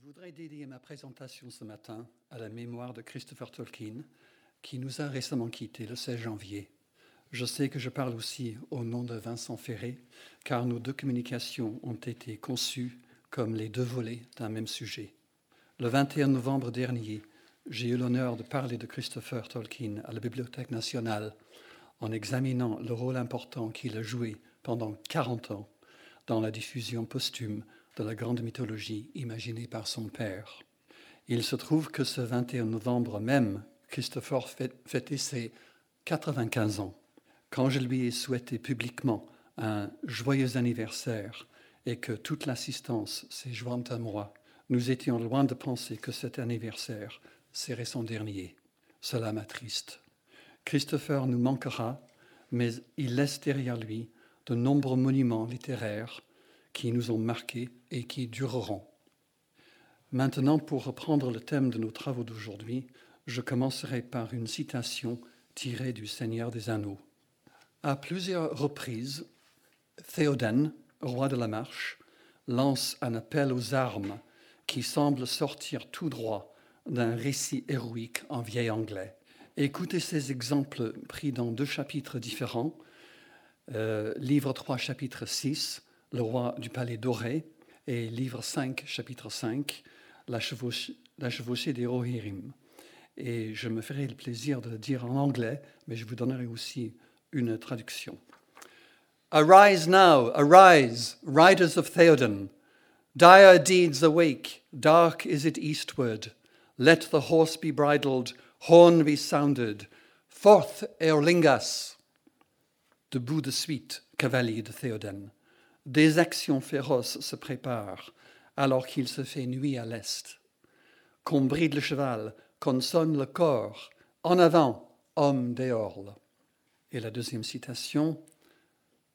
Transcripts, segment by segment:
Je voudrais dédier ma présentation ce matin à la mémoire de Christopher Tolkien, qui nous a récemment quittés le 16 janvier. Je sais que je parle aussi au nom de Vincent Ferré, car nos deux communications ont été conçues comme les deux volets d'un même sujet. Le 21 novembre dernier, j'ai eu l'honneur de parler de Christopher Tolkien à la Bibliothèque nationale en examinant le rôle important qu'il a joué pendant 40 ans dans la diffusion posthume de la grande mythologie imaginée par son père. Il se trouve que ce 21 novembre même, Christopher fêtait ses 95 ans. Quand je lui ai souhaité publiquement un joyeux anniversaire et que toute l'assistance s'est jointe à moi, nous étions loin de penser que cet anniversaire serait son dernier. Cela m'attriste. Christopher nous manquera, mais il laisse derrière lui de nombreux monuments littéraires qui nous ont marqués et qui dureront. Maintenant, pour reprendre le thème de nos travaux d'aujourd'hui, je commencerai par une citation tirée du Seigneur des Anneaux. À plusieurs reprises, Théoden, roi de la Marche, lance un appel aux armes qui semble sortir tout droit d'un récit héroïque en vieil anglais. Écoutez ces exemples pris dans deux chapitres différents, euh, livre 3, chapitre 6, le roi du palais doré, et livre 5, chapitre 5, la chevauchée, des Rohirrim. Et je me ferai le plaisir de le dire en anglais, mais je vous donnerai aussi une traduction. Arise now, arise, riders of Theoden. Dire deeds awake, dark is it eastward. Let the horse be bridled, horn be sounded. Forth, Eorlingas. Debout de suite, cavalier de Théoden. Des actions féroces se préparent alors qu'il se fait nuit à l'est. Qu'on bride le cheval, qu'on sonne le corps. En avant, homme d'Eorl. Et la deuxième citation,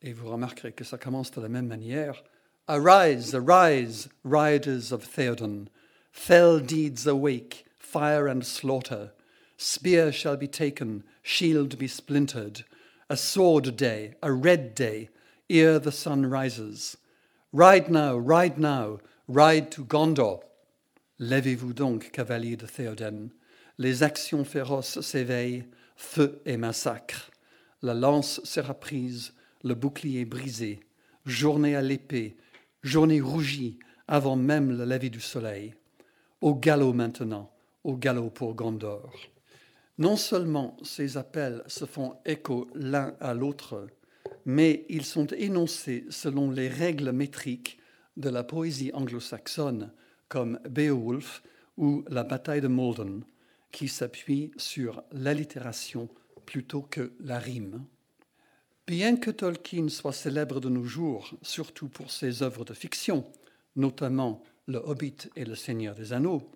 et vous remarquerez que ça commence de la même manière. Arise, arise, riders of Theoden. Fell deeds awake, fire and slaughter. Spear shall be taken, shield be splintered. A sword day, a red day, ere the sun rises. Ride now, ride now, ride to Gondor. Levez-vous donc, cavaliers de Théoden. Les actions féroces s'éveillent, feu et massacre. La lance sera prise, le bouclier brisé. Journée à l'épée, journée rougie, avant même le lever du soleil. Au galop maintenant, au galop pour Gondor. Non seulement ces appels se font écho l'un à l'autre, mais ils sont énoncés selon les règles métriques de la poésie anglo-saxonne, comme Beowulf ou la bataille de Malden, qui s'appuient sur l'allitération plutôt que la rime. Bien que Tolkien soit célèbre de nos jours, surtout pour ses œuvres de fiction, notamment Le Hobbit et Le Seigneur des Anneaux,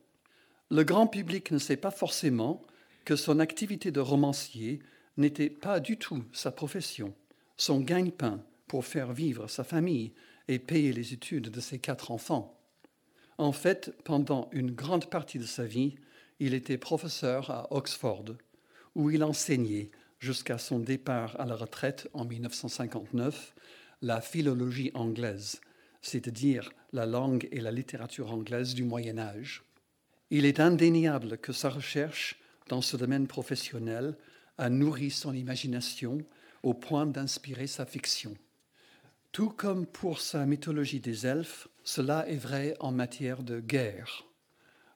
le grand public ne sait pas forcément que son activité de romancier n'était pas du tout sa profession son gagne-pain pour faire vivre sa famille et payer les études de ses quatre enfants. En fait, pendant une grande partie de sa vie, il était professeur à Oxford, où il enseignait, jusqu'à son départ à la retraite en 1959, la philologie anglaise, c'est-à-dire la langue et la littérature anglaise du Moyen Âge. Il est indéniable que sa recherche dans ce domaine professionnel a nourri son imagination au point d'inspirer sa fiction. Tout comme pour sa mythologie des elfes, cela est vrai en matière de guerre.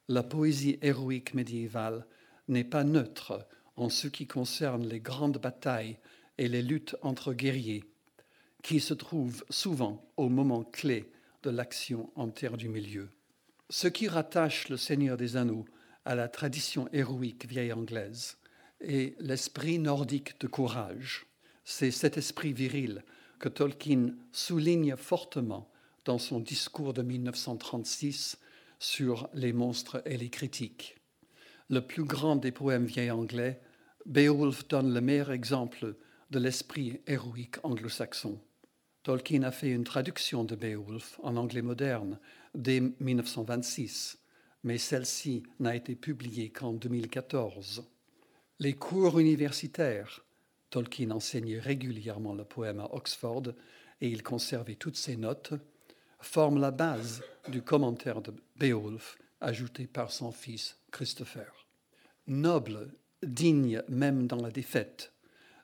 La poésie héroïque médiévale n'est pas neutre en ce qui concerne les grandes batailles et les luttes entre guerriers, qui se trouvent souvent au moment clé de l'action en terre du milieu. Ce qui rattache le Seigneur des Anneaux à la tradition héroïque vieille anglaise est l'esprit nordique de courage. C'est cet esprit viril que Tolkien souligne fortement dans son discours de 1936 sur les monstres et les critiques. Le plus grand des poèmes vieilles anglais, Beowulf donne le meilleur exemple de l'esprit héroïque anglo-saxon. Tolkien a fait une traduction de Beowulf en anglais moderne dès 1926, mais celle-ci n'a été publiée qu'en 2014. Les cours universitaires Tolkien enseignait régulièrement le poème à Oxford et il conservait toutes ses notes, forment la base du commentaire de Beowulf ajouté par son fils Christopher. Noble, digne même dans la défaite,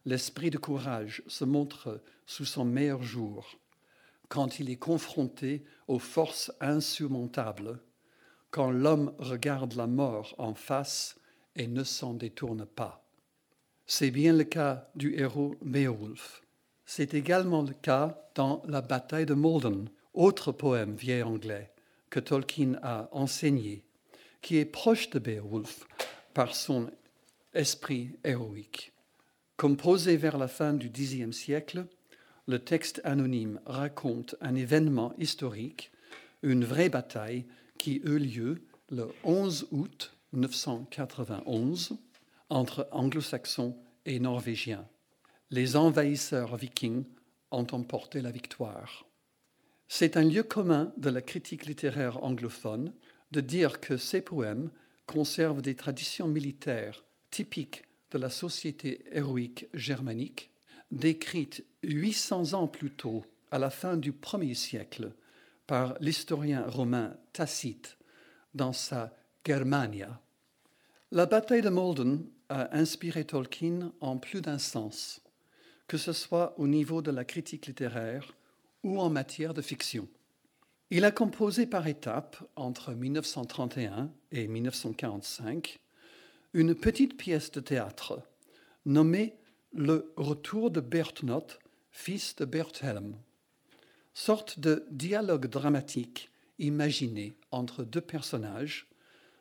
l'esprit de courage se montre sous son meilleur jour, quand il est confronté aux forces insurmontables, quand l'homme regarde la mort en face et ne s'en détourne pas. C'est bien le cas du héros Beowulf. C'est également le cas dans La bataille de Malden, autre poème vieil anglais que Tolkien a enseigné, qui est proche de Beowulf par son esprit héroïque. Composé vers la fin du Xe siècle, le texte anonyme raconte un événement historique, une vraie bataille qui eut lieu le 11 août 991 entre anglo-saxons et norvégiens. Les envahisseurs vikings ont emporté la victoire. C'est un lieu commun de la critique littéraire anglophone de dire que ces poèmes conservent des traditions militaires typiques de la société héroïque germanique, décrite 800 ans plus tôt, à la fin du premier siècle, par l'historien romain Tacite dans sa Germania. La bataille de Malden a inspiré Tolkien en plus d'un sens, que ce soit au niveau de la critique littéraire ou en matière de fiction. Il a composé par étapes, entre 1931 et 1945, une petite pièce de théâtre nommée Le Retour de Berthnot, fils de Berthelm, sorte de dialogue dramatique imaginé entre deux personnages,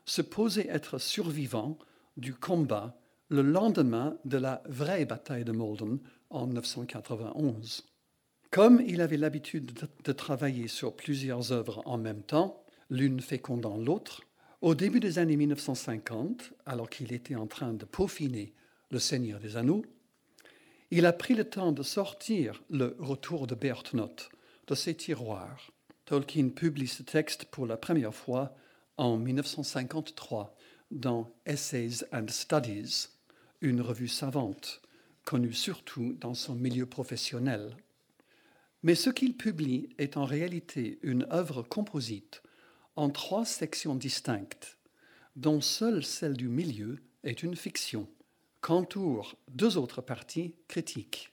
supposés être survivants du combat le lendemain de la vraie bataille de Malden en 1991. Comme il avait l'habitude de travailler sur plusieurs œuvres en même temps, l'une fécondant l'autre, au début des années 1950, alors qu'il était en train de peaufiner Le Seigneur des Anneaux, il a pris le temps de sortir le Retour de Berthnot de ses tiroirs. Tolkien publie ce texte pour la première fois en 1953 dans Essays and Studies, une revue savante, connue surtout dans son milieu professionnel. Mais ce qu'il publie est en réalité une œuvre composite en trois sections distinctes, dont seule celle du milieu est une fiction, qu'entourent deux autres parties critiques.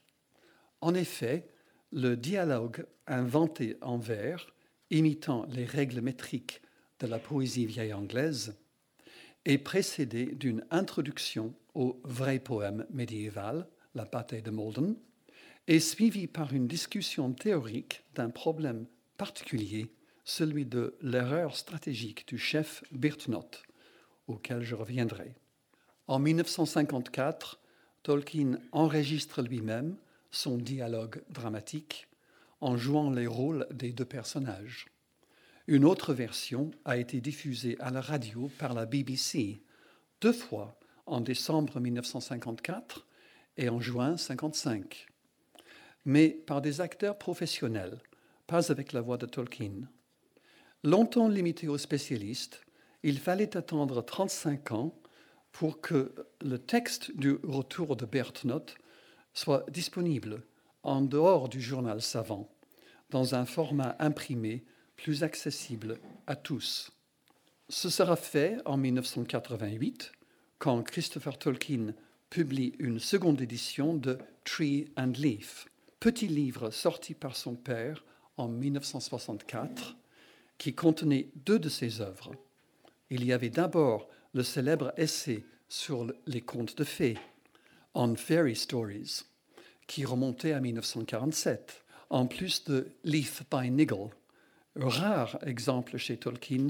En effet, le dialogue inventé en vers, imitant les règles métriques de la poésie vieille anglaise, est précédé d'une introduction au vrai poème médiéval, La bataille de Malden, et suivi par une discussion théorique d'un problème particulier celui de l'erreur stratégique du chef Birtnot, auquel je reviendrai. En 1954, Tolkien enregistre lui-même son dialogue dramatique en jouant les rôles des deux personnages. Une autre version a été diffusée à la radio par la BBC deux fois en décembre 1954 et en juin 1955, mais par des acteurs professionnels, pas avec la voix de Tolkien. Longtemps limité aux spécialistes, il fallait attendre 35 ans pour que le texte du retour de Berthnot soit disponible en dehors du journal savant, dans un format imprimé plus accessible à tous. Ce sera fait en 1988, quand Christopher Tolkien publie une seconde édition de Tree and Leaf, petit livre sorti par son père en 1964 qui contenait deux de ses œuvres. Il y avait d'abord le célèbre essai sur les contes de fées, On Fairy Stories, qui remontait à 1947, en plus de Leaf by Niggle, rare exemple chez Tolkien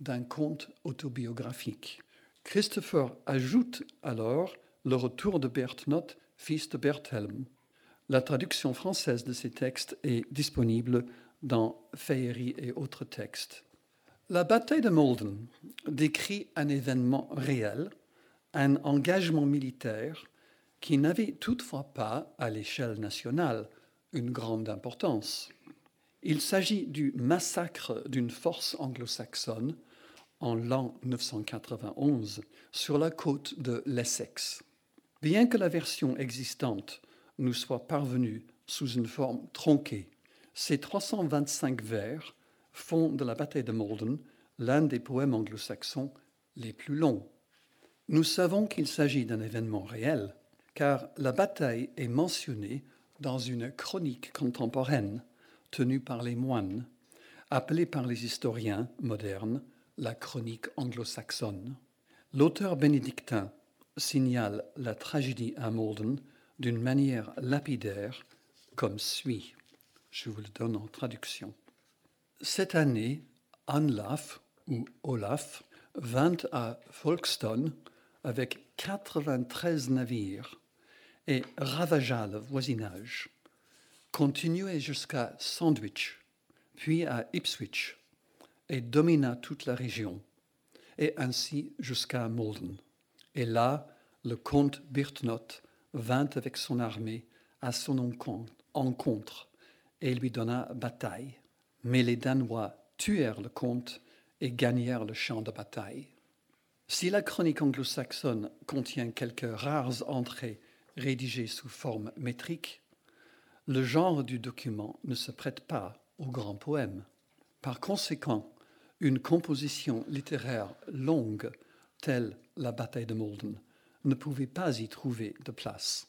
d'un conte autobiographique. Christopher ajoute alors le retour de Berthnot, fils de Berthelm. La traduction française de ces textes est disponible dans Féerie et autres textes. La bataille de Malden décrit un événement réel, un engagement militaire qui n'avait toutefois pas, à l'échelle nationale, une grande importance. Il s'agit du massacre d'une force anglo-saxonne en l'an 991 sur la côte de l'Essex. Bien que la version existante nous soit parvenue sous une forme tronquée ces 325 vers font de la bataille de Malden l'un des poèmes anglo-saxons les plus longs. Nous savons qu'il s'agit d'un événement réel, car la bataille est mentionnée dans une chronique contemporaine tenue par les moines, appelée par les historiens modernes la chronique anglo-saxonne. L'auteur bénédictin signale la tragédie à Malden d'une manière lapidaire comme suit. Je vous le donne en traduction. Cette année, Anlaf, ou Olaf, vint à Folkestone avec 93 navires et ravagea le voisinage, continuait jusqu'à Sandwich, puis à Ipswich, et domina toute la région, et ainsi jusqu'à Malden. Et là, le comte Birtnot vint avec son armée à son encontre et lui donna bataille. Mais les Danois tuèrent le comte et gagnèrent le champ de bataille. Si la chronique anglo-saxonne contient quelques rares entrées rédigées sous forme métrique, le genre du document ne se prête pas au grand poème. Par conséquent, une composition littéraire longue, telle la bataille de Malden, ne pouvait pas y trouver de place.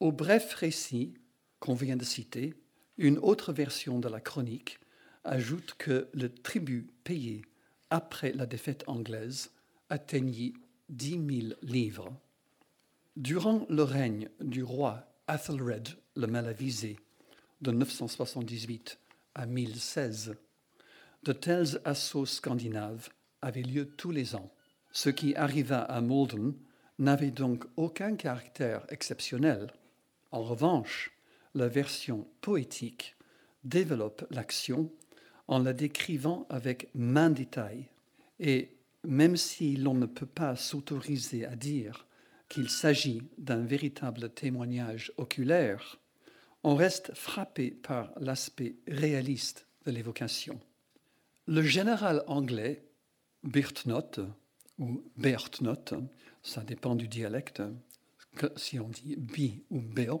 Au bref récit qu'on vient de citer, une autre version de la chronique ajoute que le tribut payé après la défaite anglaise atteignit dix mille livres. Durant le règne du roi Athelred le Malavisé de 978 à 1016, de tels assauts scandinaves avaient lieu tous les ans. Ce qui arriva à Malden n'avait donc aucun caractère exceptionnel. En revanche, la version poétique développe l'action en la décrivant avec main détail. Et même si l'on ne peut pas s'autoriser à dire qu'il s'agit d'un véritable témoignage oculaire, on reste frappé par l'aspect réaliste de l'évocation. Le général anglais Birtnot, ou Bertnot, ça dépend du dialecte, si on dit bi ou Bert,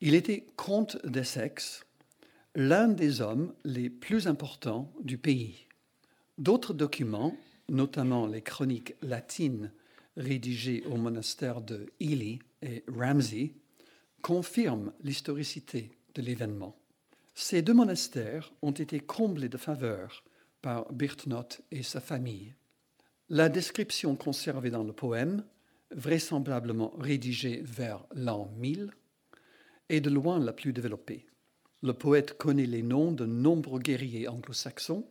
il était comte d'Essex, l'un des hommes les plus importants du pays. D'autres documents, notamment les chroniques latines rédigées au monastère de Ely et Ramsey, confirment l'historicité de l'événement. Ces deux monastères ont été comblés de faveurs par Birtnot et sa famille. La description conservée dans le poème, vraisemblablement rédigée vers l'an 1000, est de loin la plus développée. Le poète connaît les noms de nombreux guerriers anglo-saxons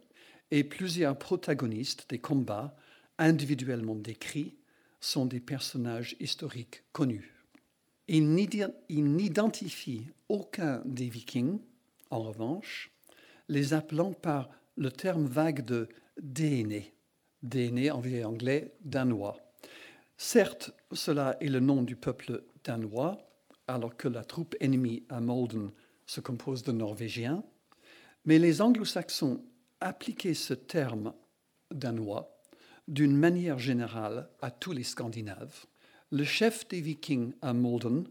et plusieurs protagonistes des combats individuellement décrits sont des personnages historiques connus. Il n'identifie aucun des vikings, en revanche, les appelant par le terme vague de Déné, Déné en vieil anglais danois. Certes, cela est le nom du peuple danois, alors que la troupe ennemie à Malden se compose de Norvégiens, mais les anglo-saxons appliquaient ce terme danois d'une manière générale à tous les Scandinaves. Le chef des Vikings à Malden,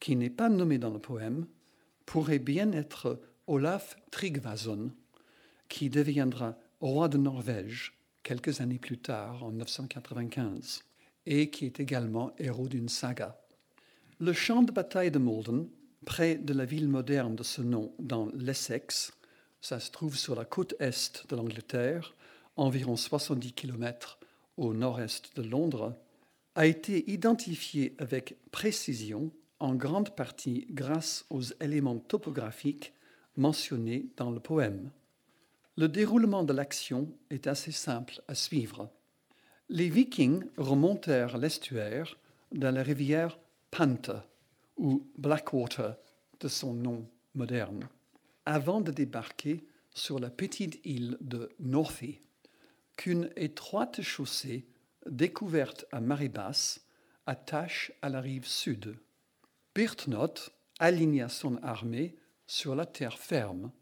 qui n'est pas nommé dans le poème, pourrait bien être Olaf Tryggvason, qui deviendra roi de Norvège quelques années plus tard, en 995, et qui est également héros d'une saga. Le champ de bataille de Malden, près de la ville moderne de ce nom dans l'Essex, ça se trouve sur la côte est de l'Angleterre, environ 70 km au nord-est de Londres, a été identifié avec précision en grande partie grâce aux éléments topographiques mentionnés dans le poème. Le déroulement de l'action est assez simple à suivre. Les Vikings remontèrent l'estuaire dans la rivière Panther ou Blackwater de son nom moderne, avant de débarquer sur la petite île de Northey, qu'une étroite chaussée découverte à marée basse attache à la rive sud. Birtnot aligna son armée sur la terre ferme.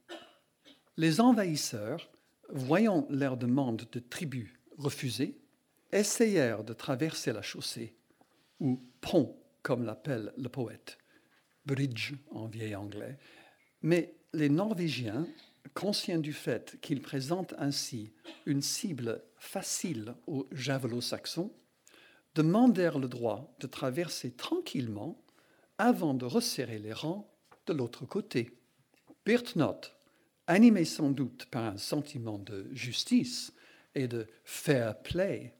Les envahisseurs, voyant leur demande de tribut refusée, essayèrent de traverser la chaussée, ou pont comme l'appelle le poète, bridge en vieil anglais, mais les Norvégiens conscient du fait qu'il présente ainsi une cible facile aux javelots-saxons, demandèrent le droit de traverser tranquillement avant de resserrer les rangs de l'autre côté. Birtnot, animé sans doute par un sentiment de justice et de fair play,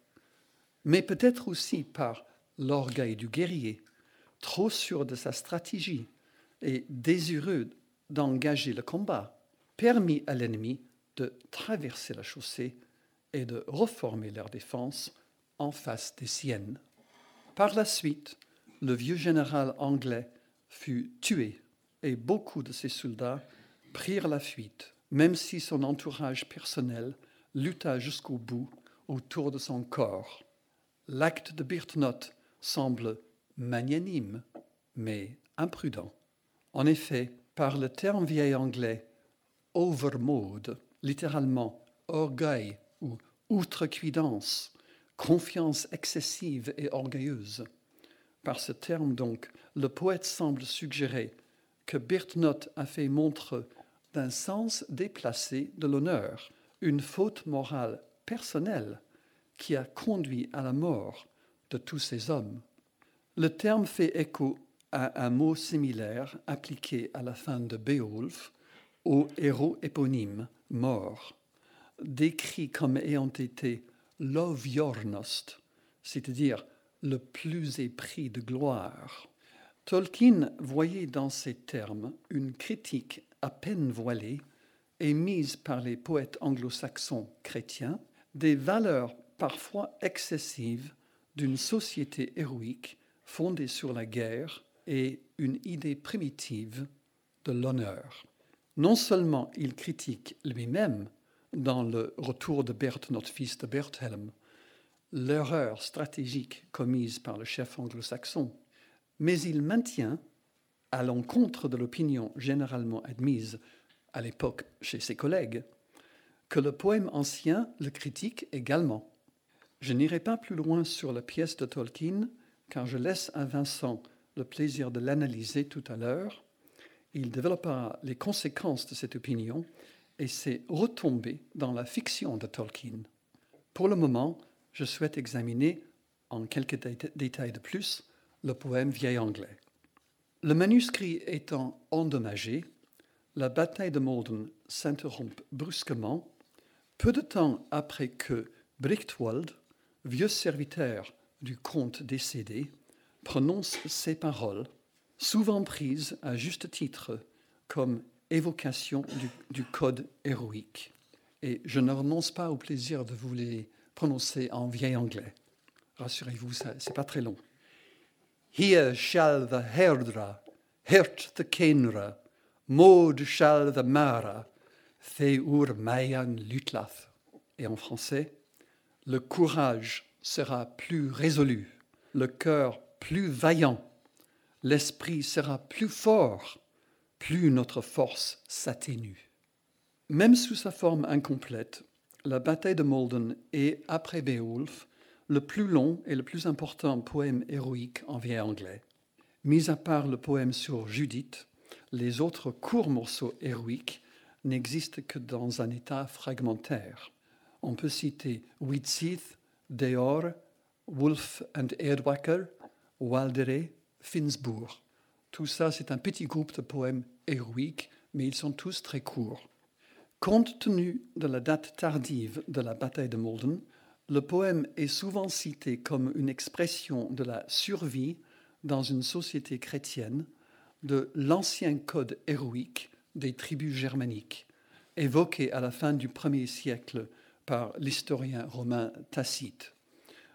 mais peut-être aussi par l'orgueil du guerrier, trop sûr de sa stratégie et désireux d'engager le combat, permit à l'ennemi de traverser la chaussée et de reformer leur défense en face des siennes. Par la suite, le vieux général anglais fut tué et beaucoup de ses soldats prirent la fuite, même si son entourage personnel lutta jusqu'au bout autour de son corps. L'acte de Birtnot semble magnanime, mais imprudent. En effet, par le terme vieil anglais overmode, littéralement orgueil outrecuidance, confiance excessive et orgueilleuse. Par ce terme donc, le poète semble suggérer que Birtnot a fait montre d'un sens déplacé de l'honneur, une faute morale personnelle qui a conduit à la mort de tous ces hommes. Le terme fait écho à un mot similaire appliqué à la fin de Beowulf au héros éponyme mort, décrit comme ayant été lovjornost, c'est-à-dire le plus épris de gloire. Tolkien voyait dans ces termes une critique à peine voilée émise par les poètes anglo-saxons chrétiens des valeurs parfois excessives d'une société héroïque fondée sur la guerre et une idée primitive de l'honneur. Non seulement il critique lui-même, dans le retour de Berthe, notre fils de Berthelm, l'erreur stratégique commise par le chef anglo-saxon, mais il maintient, à l'encontre de l'opinion généralement admise à l'époque chez ses collègues, que le poème ancien le critique également. Je n'irai pas plus loin sur la pièce de Tolkien, car je laisse à Vincent le plaisir de l'analyser tout à l'heure. Il développera les conséquences de cette opinion et ses retombées dans la fiction de Tolkien. Pour le moment, je souhaite examiner en quelques détails de plus le poème vieil anglais. Le manuscrit étant endommagé, la bataille de Malden s'interrompt brusquement, peu de temps après que Brichtwald, vieux serviteur du comte décédé, prononce ces paroles, souvent prises à juste titre comme évocation du, code héroïque. Et je ne renonce pas au plaisir de vous les prononcer en vieil anglais. Rassurez-vous, ce n'est pas très long. Here shall the herdra, hert the kenra, maud shall the mara, ur mayan lutlath. Et en français, le courage sera plus résolu, le cœur plus vaillant, l'esprit sera plus fort, plus notre force s'atténue. Même sous sa forme incomplète, la bataille de Malden est, après Beowulf, le plus long et le plus important poème héroïque en vieil anglais. Mis à part le poème sur Judith, les autres courts morceaux héroïques n'existent que dans un état fragmentaire. On peut citer Widsith, Deor, Wolf and Erdwacker, Waldere, Finsbourg. Tout ça, c'est un petit groupe de poèmes héroïques, mais ils sont tous très courts. Compte tenu de la date tardive de la bataille de Malden, le poème est souvent cité comme une expression de la survie dans une société chrétienne de l'ancien code héroïque des tribus germaniques, évoqué à la fin du premier siècle par l'historien romain Tacite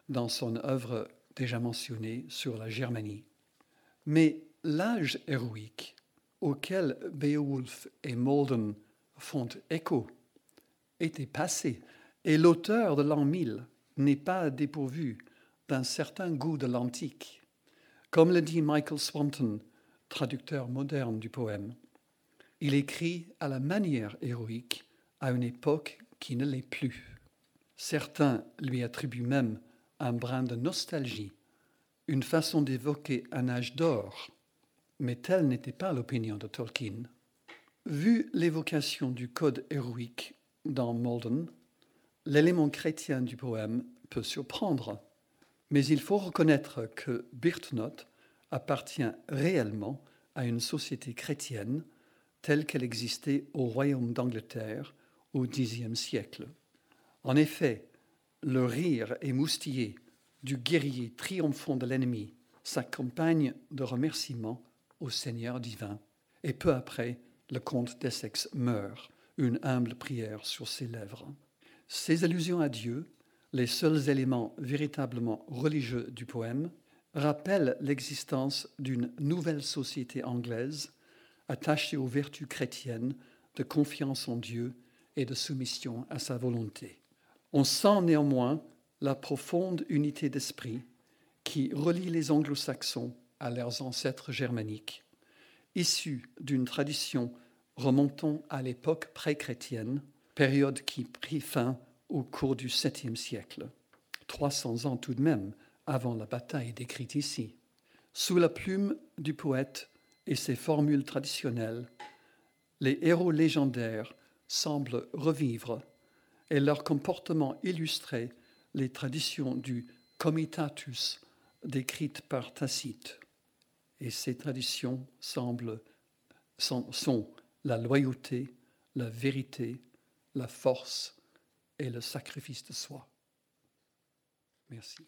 dans son œuvre déjà mentionnée sur la Germanie. Mais l'âge héroïque auquel Beowulf et Malden font écho était passé, et l'auteur de l'an 1000 n'est pas dépourvu d'un certain goût de l'antique. Comme le dit Michael Swanton, traducteur moderne du poème, il écrit à la manière héroïque à une époque qui ne l'est plus. Certains lui attribuent même un brin de nostalgie, une façon d'évoquer un âge d'or, mais telle n'était pas l'opinion de Tolkien. Vu l'évocation du code héroïque dans Malden, l'élément chrétien du poème peut surprendre, mais il faut reconnaître que Birtnot appartient réellement à une société chrétienne telle qu'elle existait au royaume d'Angleterre au Xe siècle. En effet, le rire émoustillé du guerrier triomphant de l'ennemi s'accompagne de remerciements au Seigneur divin. Et peu après, le comte d'Essex meurt, une humble prière sur ses lèvres. Ces allusions à Dieu, les seuls éléments véritablement religieux du poème, rappellent l'existence d'une nouvelle société anglaise attachée aux vertus chrétiennes de confiance en Dieu et de soumission à sa volonté. On sent néanmoins la profonde unité d'esprit qui relie les anglo-saxons à leurs ancêtres germaniques, issus d'une tradition remontant à l'époque pré-chrétienne, période qui prit fin au cours du 7e siècle, 300 ans tout de même avant la bataille décrite ici. Sous la plume du poète et ses formules traditionnelles, les héros légendaires semblent revivre et leur comportement illustrer les traditions du comitatus décrites par Tacite. Et ces traditions semblent, sont, sont la loyauté, la vérité, la force et le sacrifice de soi. Merci.